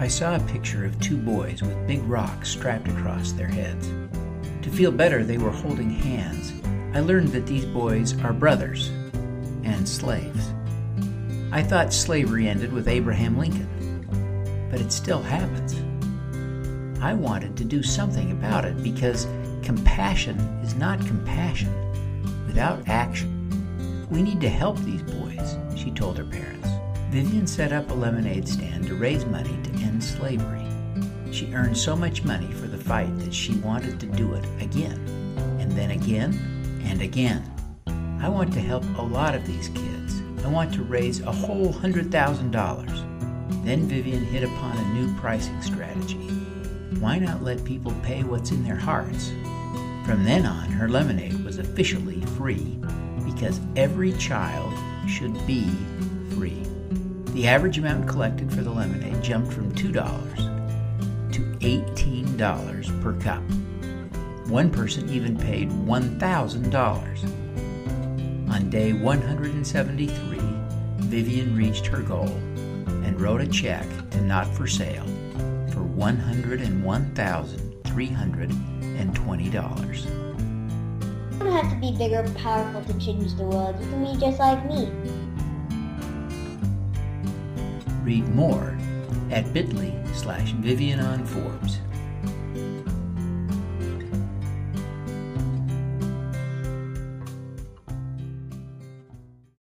I saw a picture of two boys with big rocks strapped across their heads. To feel better, they were holding hands. I learned that these boys are brothers and slaves. I thought slavery ended with Abraham Lincoln, but it still happens. I wanted to do something about it because compassion is not compassion without action. We need to help these boys, she told her parents. Vivienne set up a lemonade stand to raise money to slavery. She earned so much money for the fight that she wanted to do it again, and then again, and again. I want to help a lot of these kids. I want to raise a whole hundred thousand dollars. Then Vivienne hit upon a new pricing strategy why not let people pay what's in their hearts? From then on, her lemonade was officially free because every child should be free. The average amount collected for the lemonade jumped from $2 to $18 per cup. One person even paid $1,000. On day 173, Vivienne reached her goal and wrote a check to Not for Sale for $101,320. You don't have to be bigger powerful to change the world. You can be just like me. Read more at bit.ly slash Vivian on Forbes.